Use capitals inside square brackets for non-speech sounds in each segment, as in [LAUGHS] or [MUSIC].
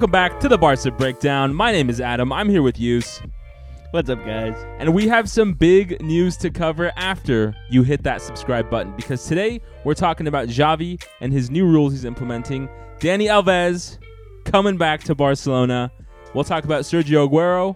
Welcome back to the Barca Breakdown. My name is Adam. I'm here with Yus. What's up, guys? And we have some big news to cover after you hit that subscribe button because today we're talking about Xavi and his new rules he's implementing. Dani Alves coming back to Barcelona. We'll talk about Sergio Aguero,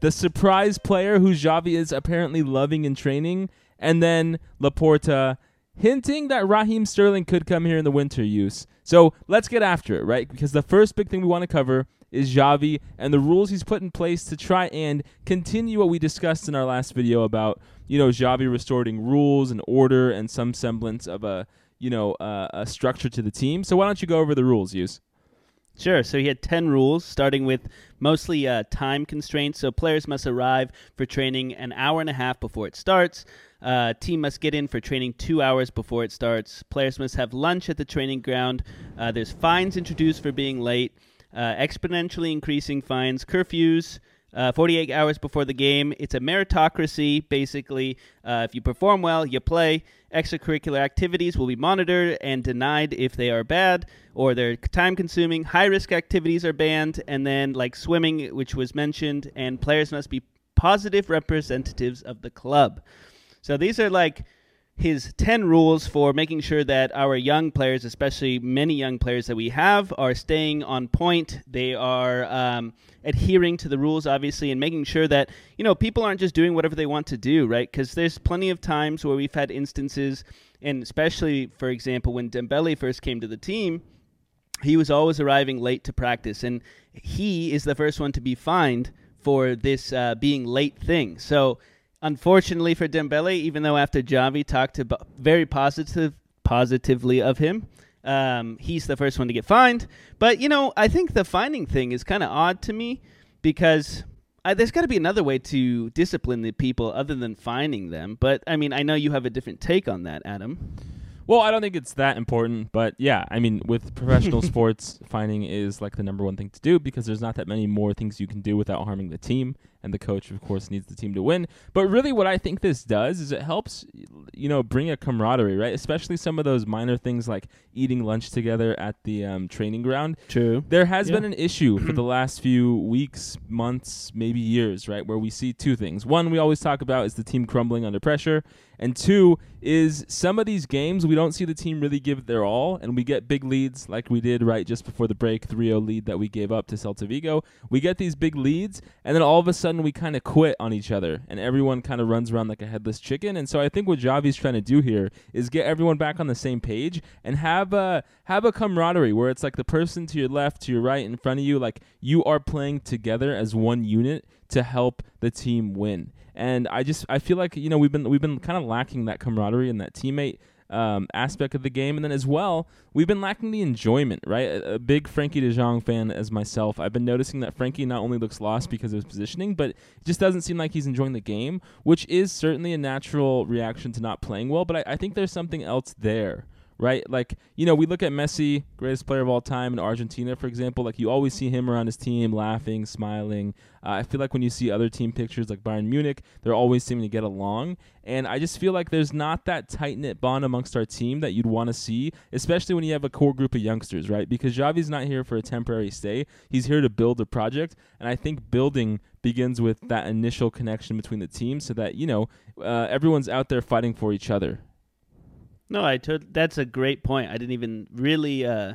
the surprise player who Xavi is apparently loving in training, and then Laporta hinting that Raheem Sterling could come here in the winter Yus. So let's get after it, right? Because the first big thing we want to cover is Xavi and the rules he's put in place to try and continue what we discussed in our last video about, you know, Xavi restoring rules and order and some semblance of a, you know, uh, a structure to the team. So why don't you go over the rules, Yus? Sure. So he had 10 rules, starting with mostly uh, time constraints. So players must arrive for training an hour and a half before it starts. Uh, team must get in for training two hours before it starts. Players must have lunch at the training ground. Uh, there's fines introduced for being late, uh, exponentially increasing fines, curfews. Uh, 48 hours before the game. It's a meritocracy, basically. Uh, if you perform well, you play. Extracurricular activities will be monitored and denied if they are bad or they're time consuming. High risk activities are banned. And then, like swimming, which was mentioned, and players must be positive representatives of the club. So these are like his 10 rules for making sure that our young players, especially many young players that we have, are staying on point. They are um, adhering to the rules, obviously, and making sure that, you know, people aren't just doing whatever they want to do, right? Because there's plenty of times where we've had instances, and especially, for example, when Dembele first came to the team, he was always arriving late to practice, and he is the first one to be fined for this uh, being late thing. So, Unfortunately for Dembele, even though after Xavi talked about very positive positively of him, um, he's the first one to get fined. But you know, I think the finding thing is kind of odd to me because I, there's got to be another way to discipline the people other than finding them. But I mean, I know you have a different take on that, Adam. Well, I don't think it's that important, but yeah, I mean, with [LAUGHS] professional sports, finding is like the number one thing to do because there's not that many more things you can do without harming the team and the coach, of course, needs the team to win. But really, what I think this does is it helps, you know, bring a camaraderie, right? Especially some of those minor things like eating lunch together at the um, training ground. True. There has yeah. been an issue for the [CLEARS THROAT] last few weeks, months, maybe years, right, where we see two things. One, we always talk about is the team crumbling under pressure, and two is some of these games we don't see the team really give their all, and we get big leads like we did right just before the break, 3-0 lead that we gave up to Celta Vigo. We get these big leads, and then all of a sudden sudden we kind of quit on each other and everyone kind of runs around like a headless chicken. And so I think what Xavi's trying to do here is get everyone back on the same page and have a have a camaraderie where it's like the person to your left, to your right, in front of you, like you are playing together as one unit to help the team win. And I just I feel like you know we've been we've been kind of lacking that camaraderie and that teammate um, aspect of the game. And then as well, we've been lacking the enjoyment, right? A, a, big Frankie de Jong fan as myself, I've been noticing that Frankie not only looks lost because of his positioning, but it just doesn't seem like he's enjoying the game, which is certainly a natural reaction to not playing well. But I, I think there's something else there right? Like, you know, we look at Messi, greatest player of all time in Argentina, for example. Like, you always see him around his team laughing, smiling. Uh, I feel like when you see other team pictures like Bayern Munich, they're always seeming to get along. And I just feel like there's not that tight knit bond amongst our team that you'd want to see, especially when you have a core group of youngsters, right? Because Xavi's not here for a temporary stay, he's here to build a project. And I think building begins with that initial connection between the teams so that, you know, uh, everyone's out there fighting for each other no, I told that's a great point. I didn't even really uh,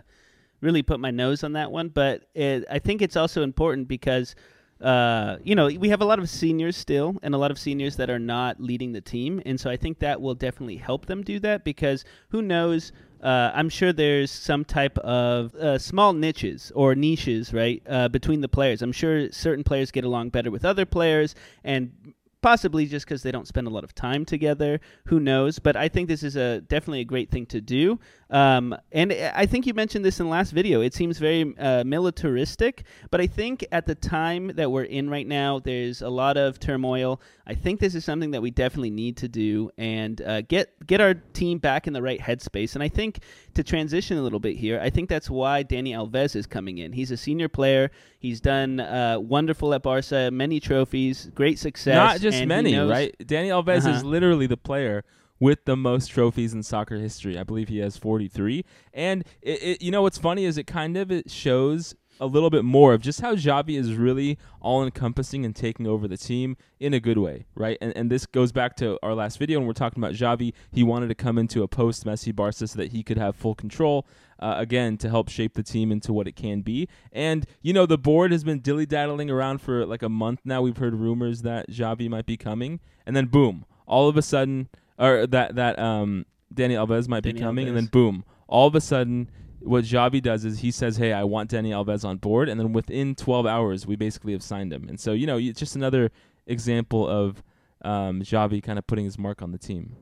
really put my nose on that one, but it, I think it's also important because uh, you know we have a lot of seniors still, and a lot of seniors that are not leading the team, and so I think that will definitely help them do that because who knows. Uh, I'm sure there's some type of uh, small niches or niches, right, uh, between the players. I'm sure certain players get along better with other players, and possibly just because they don't spend a lot of time together. Who knows? But I think this is a definitely a great thing to do. Um, and I think you mentioned this in the last video. It seems very uh, militaristic, but I think at the time that we're in right now, there's a lot of turmoil. I think this is something that we definitely need to do and uh, get get our team back in the right headspace. And I think to transition a little bit here, I think that's why Dani Alves is coming in. He's a senior player. He's done uh, wonderful at Barca, many trophies, great success. Not just many, right? Dani Alves uh-huh. is literally the player with the most trophies in soccer history. I believe he has 43. And it, it, you know what's funny is it kind of it shows a little bit more of just how Xavi is really all encompassing and taking over the team in a good way, right? And and this goes back to our last video when we're talking about Xavi. He wanted to come into a post Messi Barca so that he could have full control. Uh, again, to help shape the team into what it can be. And, you know, the board has been dilly daddling around for like a month now. We've heard rumors that Xavi might be coming. And then, boom, all of a sudden, or that, that um, Dani Alves might Dani be coming. And then, boom, all of a sudden, what Xavi does is he says, "Hey, I want Dani Alves on board," and then within 12 hours, we basically have signed him. And so, you know, it's just another example of um, Xavi kind of putting his mark on the team.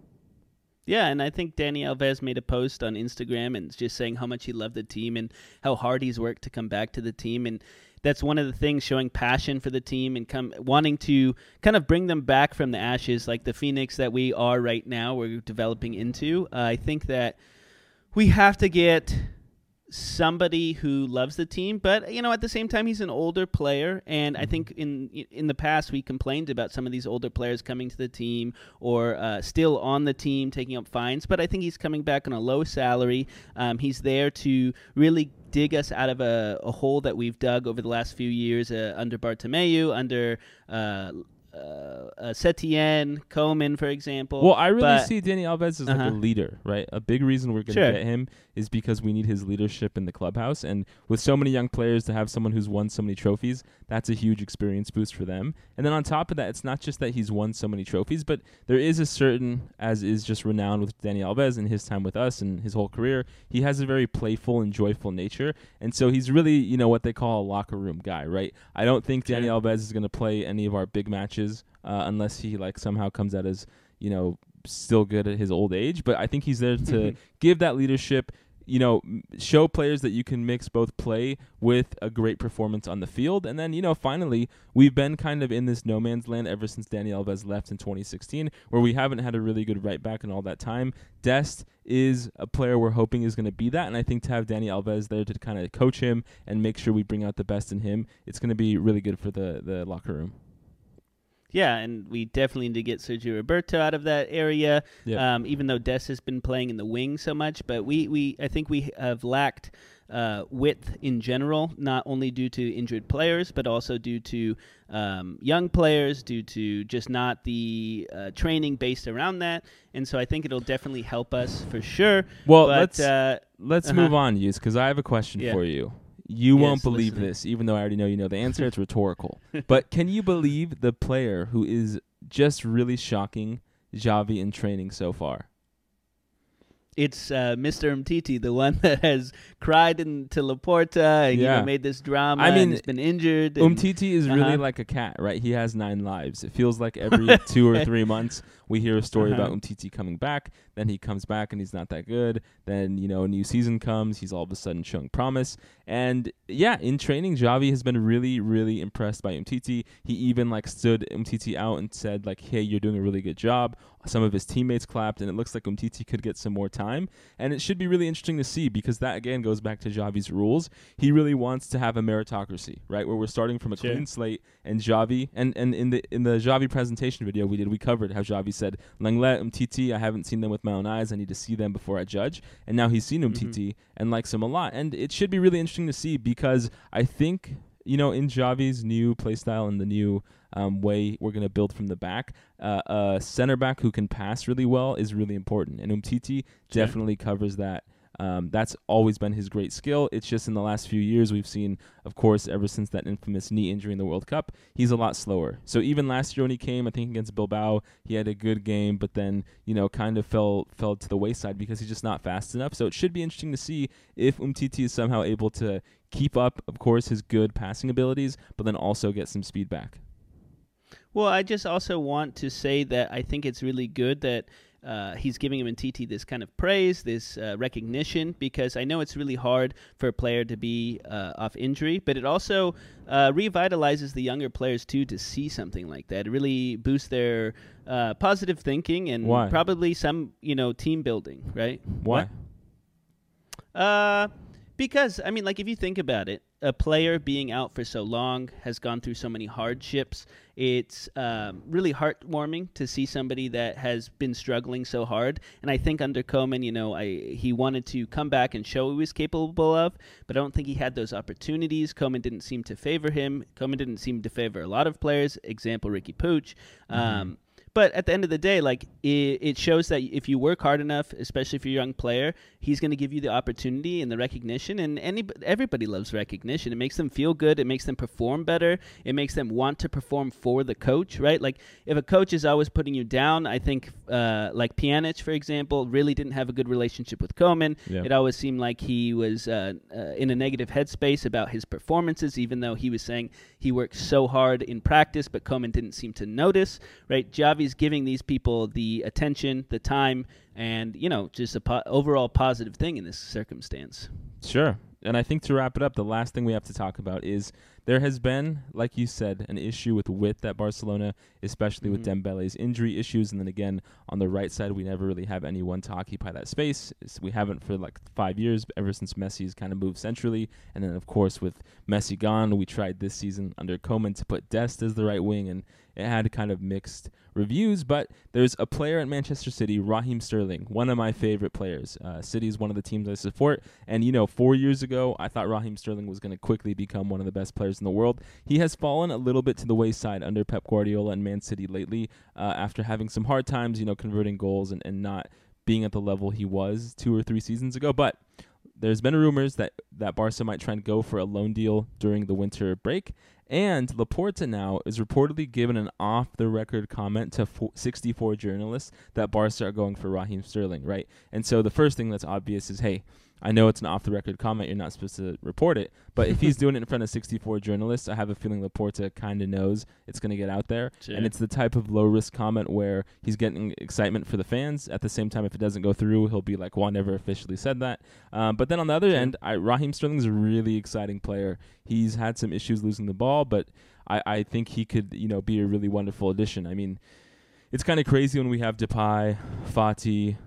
Yeah, and I think Dani Alves made a post on Instagram and just saying how much he loved the team and how hard he's worked to come back to the team and that's one of the things showing passion for the team and come wanting to kind of bring them back from the ashes like the phoenix that we are right now we're developing into. Uh, i think that we have to get somebody who loves the team but you know at the same time he's an older player and i think in in the past we complained about some of these older players coming to the team or uh, still on the team taking up fines but i think he's coming back on a low salary. Um, he's there to really dig us out of a, a hole that we've dug over the last few years uh, under Bartomeu, under uh, uh, uh, Setien, Koeman, for example. Well, I really But- see Dani Alves as like Uh-huh. a leader, right? A big reason we're going to Sure. get him is because we need his leadership in the clubhouse. And with so many young players, to have someone who's won so many trophies, that's a huge experience boost for them. And then on top of that, it's not just that he's won so many trophies, but there is a certain, as is just renowned with Dani Alves and his time with us and his whole career, he has a very playful and joyful nature. And so he's really, you know, what they call a locker room guy, right? I don't think Dani Alves is going to play any of our big matches uh, unless he like somehow comes out as you know still good at his old age. But I think he's there to [LAUGHS] give that leadership. You know, show players that you can mix both play with a great performance on the field, and then you know, finally, we've been kind of in this no man's land ever since Dani Alves left in 2016, where we haven't had a really good right back in all that time. Dest is a player we're hoping is going to be that, and I think to have Dani Alves there to kind of coach him and make sure we bring out the best in him, it's going to be really good for the the locker room. Yeah, and we definitely need to get Sergi Roberto out of that area. Yeah. Um, even though Dest has been playing in the wing so much, but we, we I think we have lacked uh, width in general, not only due to injured players, but also due to um, young players, due to just not the uh, training based around that. And so I think it'll definitely help us for sure. Well, but, let's uh, let's uh-huh. move on, Yus, because I have a question Yeah. for you. You won't believe listening. this, even though I already know you know the answer. It's [LAUGHS] rhetorical. but can you believe the player who is just really shocking Xavi in training so far? it's uh, Mr. Umtiti, the one [LAUGHS] that has cried into Laporta and you know, made this drama. I mean, and has been injured. Umtiti is really Uh-huh. like a cat, right? He has nine lives. It feels like [LAUGHS] every two or three months we hear a story Uh-huh. about Umtiti coming back. Then he comes back and he's not that good. Then you know a new season comes. He's all of a sudden showing promise. And yeah, in training, Xavi has been really, really impressed by Umtiti. He even like stood Umtiti out and said like, "Hey, you're doing a really good job." Some of his teammates clapped, and it looks like Umtiti could get some more time. And it should be really interesting to see because that again goes back to Xavi's rules. He really wants to have a meritocracy, right? Where we're starting from a Sure. clean slate and Xavi and, and in the in the Xavi presentation video we did, we covered how Xavi said, Langlet, Umtiti, I haven't seen them with my own eyes. I need to see them before I judge. And now he's seen Umtiti and likes him a lot. And it should be really interesting to see because I think, you know, in Xavi's new playstyle and the new um, way we're going to build from the back, uh, a center back who can pass really well is really important. And Umtiti Sure. definitely covers that. Um, that's always been his great skill. It's just in the last few years we've seen, of course, ever since that infamous knee injury in the World Cup, he's a lot slower. So even last year when he came, I think against Bilbao, he had a good game, but then you know kind of fell fell to the wayside because he's just not fast enough. So it should be interesting to see if Umtiti is somehow able to keep up, of course, his good passing abilities, but then also get some speed back. Well, I just also want to say that I think it's really good that uh, he's giving him Umtiti this kind of praise, this uh, recognition, because I know it's really hard for a player to be uh, off injury, but it also uh, revitalizes the younger players too to see something like that. It really boosts their uh, positive thinking and Why? probably some you know team building, right? Why? Uh, because I mean, like if you think about it, a player being out for so long has gone through so many hardships. It's um, really heartwarming to see somebody that has been struggling so hard. And I think under Koeman, you know, I, he wanted to come back and show what he was capable of, but I don't think he had those opportunities. Koeman didn't seem to favor him. Koeman didn't seem to favor a lot of players. Example, Riqui Puig. Mm-hmm. But at the end of the day, like it, it shows that if you work hard enough, especially if you're a young player, he's going to give you the opportunity and the recognition. And any everybody loves recognition. It makes them feel good. It makes them perform better. It makes them want to perform for the coach, right? Like if a coach is always putting you down, I think uh, like Pjanic, for example, really didn't have a good relationship with Koeman. Yeah. It always seemed like he was uh, uh, in a negative headspace about his performances, even though he was saying he worked so hard in practice, but Koeman didn't seem to notice, right? Xavi's giving these people the attention, the time, and you know, just a po- overall positive thing in this circumstance. Sure. And I think to wrap it up, the last thing we have to talk about is there has been, like you said, an issue with width at Barcelona, especially with Mhm. Dembele's injury issues. And then again, on the right side, we never really have anyone to occupy that space. It's- we haven't for like five years, ever since Messi's kind of moved centrally. And then, of course, with Messi gone, we tried this season under Koeman to put Dest as the right wing, and it had kind of mixed reviews. But there's a player at Manchester City, Raheem Sterling, one of my favorite players. Uh, City is one of the teams I support. And, you know, four years ago, I thought Raheem Sterling was going to quickly become one of the best players in the world. He has fallen a little bit to the wayside under Pep Guardiola and Man City lately uh, after having some hard times, you know, converting goals and, and not being at the level he was two or three seasons ago. But there's been rumors that, that Barca might try and go for a loan deal during the winter break. And Laporta now is reportedly given an off the record comment to fo- 64 journalists that Barca are going for Raheem Sterling, right? And so the first thing that's obvious is hey, I know it's an off the record comment, you're not supposed to report it, but if he's [LAUGHS] doing it in front of 64 journalists, I have a feeling Laporta kind of knows it's going to get out there. Sure. And it's the type of low risk comment where he's getting excitement for the fans. At the same time, if it doesn't go through, he'll be like, well, I never officially said that. Um, but then on the other Sure. end, I, Raheem Sterling's a really exciting player. He's had some issues losing the ball, but I, I think he could, you know, be a really wonderful addition. I mean, it's kind of crazy when we have Depay, Fati,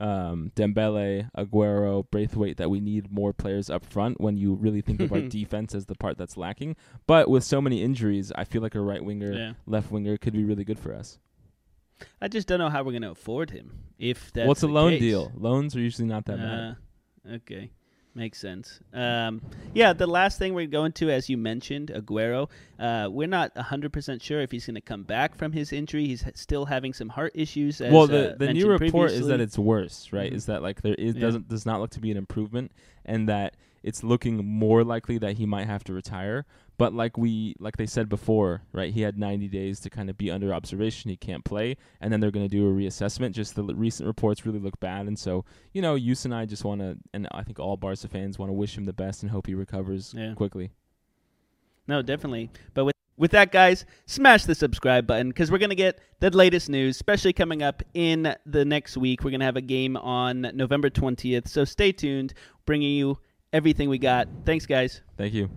um, Dembele, Aguero, Braithwaite that we need more players up front when you really think of our [LAUGHS] defense as the part that's lacking. But with so many injuries, I feel like a right winger, Yeah. left winger could be really good for us. I just don't know how we're going to afford him if that's well, it's a loan case. deal. Loans are usually not that bad. Uh, okay. Makes sense. Um, yeah, the last thing we're going to, as you mentioned, Aguero. Uh, we're not 100% sure if he's going to come back from his injury. He's h- still having some heart issues. As, well, the uh, the new report is that it's worse, right? Mhm. Is that like there is Yeah. doesn't does not look to be an improvement, and that it's looking more likely that he might have to retire. But like we like they said before, right? He had 90 days to kind of be under observation. He can't play, and then they're going to do a reassessment. Just the l- recent reports really look bad, and so you know, Yus and I just want to, and I think all Barca fans want to wish him the best and hope he recovers Yeah. quickly. No, definitely. But with with that, guys, smash the subscribe button because we're gonna get the latest news, especially coming up in the next week. We're gonna have a game on November twentieth, so stay tuned, bringing you everything we got. Thanks, guys. Thank you.